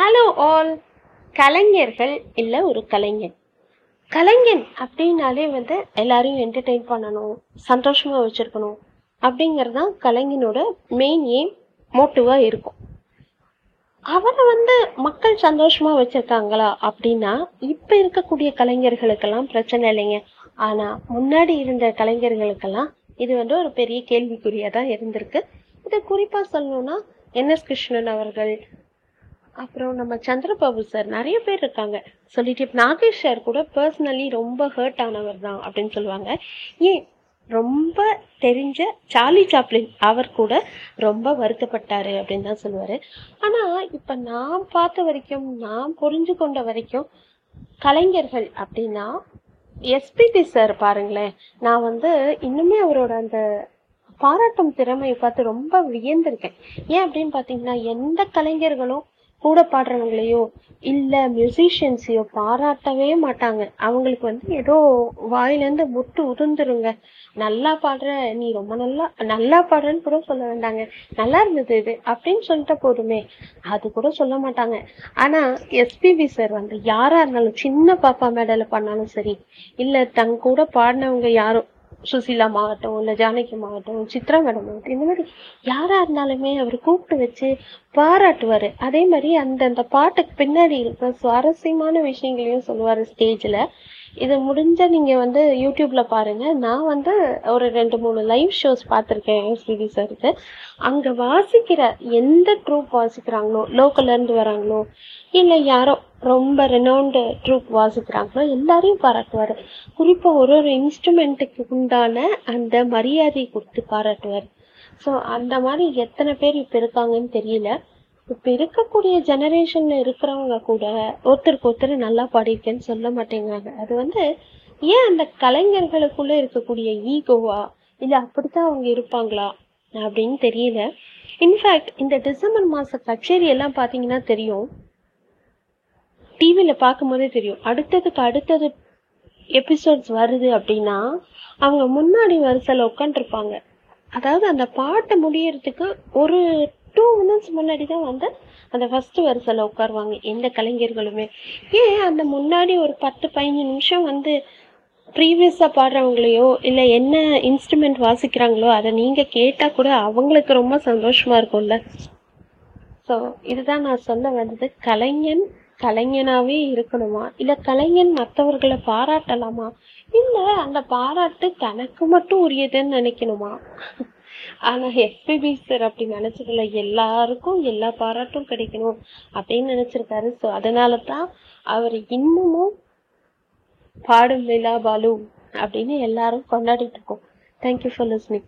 Hello all கலைஞர்கள் இல்லை ஒரு கலைஞன். கலைஞன் அப்படின்னாலே வந்து எல்லாரையும் என்டர்டெயின் பண்ணணும் சந்தோஷமாக வச்சுருக்கணும் அப்படிங்கிறது தான் கலைஞனோட மெயின் எய்ம் மோட்டிவாக இருக்கும். அவரை வந்து மக்கள் சந்தோஷமாக வச்சுருக்காங்களா அப்படின்னா இப்போ இருக்கக்கூடிய கலைஞர்களுக்கெல்லாம் பிரச்சனை இல்லைங்க. ஆனால் முன்னாடி இருந்த கலைஞர்களுக்கெல்லாம் இது வந்து ஒரு பெரிய கேள்விக்குறியாக தான் இருந்திருக்கு. இதை குறிப்பாக சொல்லணும்னா என் எஸ் கிருஷ்ணன் அவர்கள் அப்புறம் நம்ம சந்திரபாபு சார் நிறைய பேர் இருக்காங்க. சொல்லிட்டு நாகேஷ் சார் கூட பர்சனலி ரொம்ப ஹர்ட் ஆனவர் தான் அப்படின்னு சொல்லுவாங்க. ஏன்? ரொம்ப தெரிஞ்ச சார்லி சாப்ளின் அவர் கூட ரொம்ப வருத்தப்பட்டாரு அப்படின்னு தான் சொல்லுவாரு. ஆனா இப்ப நான் பார்த்த வரைக்கும் நான் புரிஞ்சு கொண்ட வரைக்கும் கலைஞர்கள் அப்படின்னா எஸ்பிபி சார் பாருங்களேன். நான் வந்து இன்னுமே அவரோட அந்த பாராட்டும் திறமையை பார்த்து ரொம்ப வியந்திருக்கேன். ஏன் அப்படின்னு பார்த்தீங்கன்னா எந்த கலைஞர்களும் கூட பாடுறவங்களையோ இல்ல மியூசிஷியன்ஸையோ பாராட்டவே மாட்டாங்க. அவங்களுக்கு வந்து ஏதோ வாயிலேருந்து முட்டு உதிர்ந்துருங்க. நல்லா பாடுற நீ ரொம்ப நல்லா நல்லா பாடுறன்னு கூட சொல்ல வேண்டாங்க. நல்லா இருந்தது இது அப்படின்னு சொல்லிட்டா போதுமே. அது கூட சொல்ல மாட்டாங்க. ஆனா எஸ்பிபி சார் வந்து யாரா இருந்தாலும் சின்ன பாப்பா மேடல பண்ணாலும் சரி இல்ல தங்க கூட பாடினவங்க யாரும் சுசிலா மாவட்டம் இல்ல ஜானகி மாவட்டம் சித்ரா மேடம் ஆகட்டும் இந்த மாதிரி யாரா இருந்தாலுமே அவர் கூப்பிட்டு வச்சு பாராட்டுவாரு. அதே மாதிரி அந்தந்த பாட்டுக்கு பின்னாடி இருக்கிற சுவாரஸ்யமான விஷயங்களையும் சொல்லுவாரு ஸ்டேஜ்ல இது முடிஞ்ச நீங்கள் வந்து யூடியூப்பில் பாருங்கள் நான் வந்து ஒரு ரெண்டு மூணு லைவ் ஷோஸ் பார்த்துருக்கேன் எஸ்பிபி சாருக்கு அங்கே வாசிக்கிற எந்த ட்ரூப் வாசிக்கிறாங்களோ லோக்கல்லேருந்து வராங்களோ இல்லை யாரோ ரொம்ப ரெனவுண்டு ட்ரூப் வாசிக்கிறாங்களோ எல்லாரையும் பாராட்டுவார். குறிப்பாக ஒரு ஒரு இன்ஸ்ட்ருமெண்ட்டுக்கு உண்டான அந்த மரியாதை கொடுத்து பாராட்டுவார். ஸோ அந்த மாதிரி எத்தனை பேர் இப்போ இருக்காங்கன்னு தெரியல. இப்ப இருக்கக்கூடிய ஜெனரேஷன்ல இருக்கிறவங்க கூட ஒருத்தருக்கு ஒருத்தர் நல்லா பாடியிருக்கேன்னு சொல்ல மாட்டேங்கிறாங்க. அது வந்து ஏன் அந்த கலைஞர்களுக்குள்ள இருக்கக்கூடிய ஈகோவா இல்ல அப்படித்தான் அவங்க இருப்பாங்களா? அப்படின்னு தெரியல. இன்ஃபேக்ட் இந்த டிசம்பர் மாச கச்சேரி எல்லாம் பாத்தீங்கன்னா தெரியும். டிவியில பார்க்கும்போதே தெரியும். அடுத்ததுக்கு அடுத்தது எபிசோட்ஸ் வருது அப்படின்னா அவங்க முன்னாடி வரிசையில் உட்காந்துருப்பாங்க அதாவது அந்த பாட்டு முடியறதுக்கு ஒரு டூ மினிட்ஸ் முன்னாடி தான் வந்து அந்த ஃபஸ்ட்டு வரிசையில் உட்காருவாங்க எந்த கலைஞர்களுமே. ஏன் அந்த முன்னாடி ஒரு பத்து பதினஞ்சு நிமிஷம் வந்து ப்ரீவியஸாக பாடுறவங்களையோ இல்லை என்ன இன்ஸ்ட்ருமெண்ட் வாசிக்கிறாங்களோ அதை நீங்கள் கேட்டால் கூட அவங்களுக்கு ரொம்ப சந்தோஷமாக இருக்கும்ல. ஸோ இதுதான் நான் சொல்ல வந்தது. கலைஞன் கலைஞனாகவே இருக்கணுமா? இல்லை கலைஞன் மற்றவர்களை பாராட்டலாமா? இல்லை அந்த பாராட்டு தனக்கு மட்டும் உரியதுன்னு நினைக்கணுமா? ஆனா எஸ்பிபி சார் அப்படி நினச்சதில்ல. எல்லாருக்கும் எல்லா பாராட்டும் கிடைக்கணும் அப்படின்னு நினைச்சிருக்காரு. ஸோ அதனால தான் அவர் இன்னமும் பாடும் லீலா பாலு அப்படின்னு எல்லாரும் கொண்டாடிட்டு இருக்கோம். Thank you for listening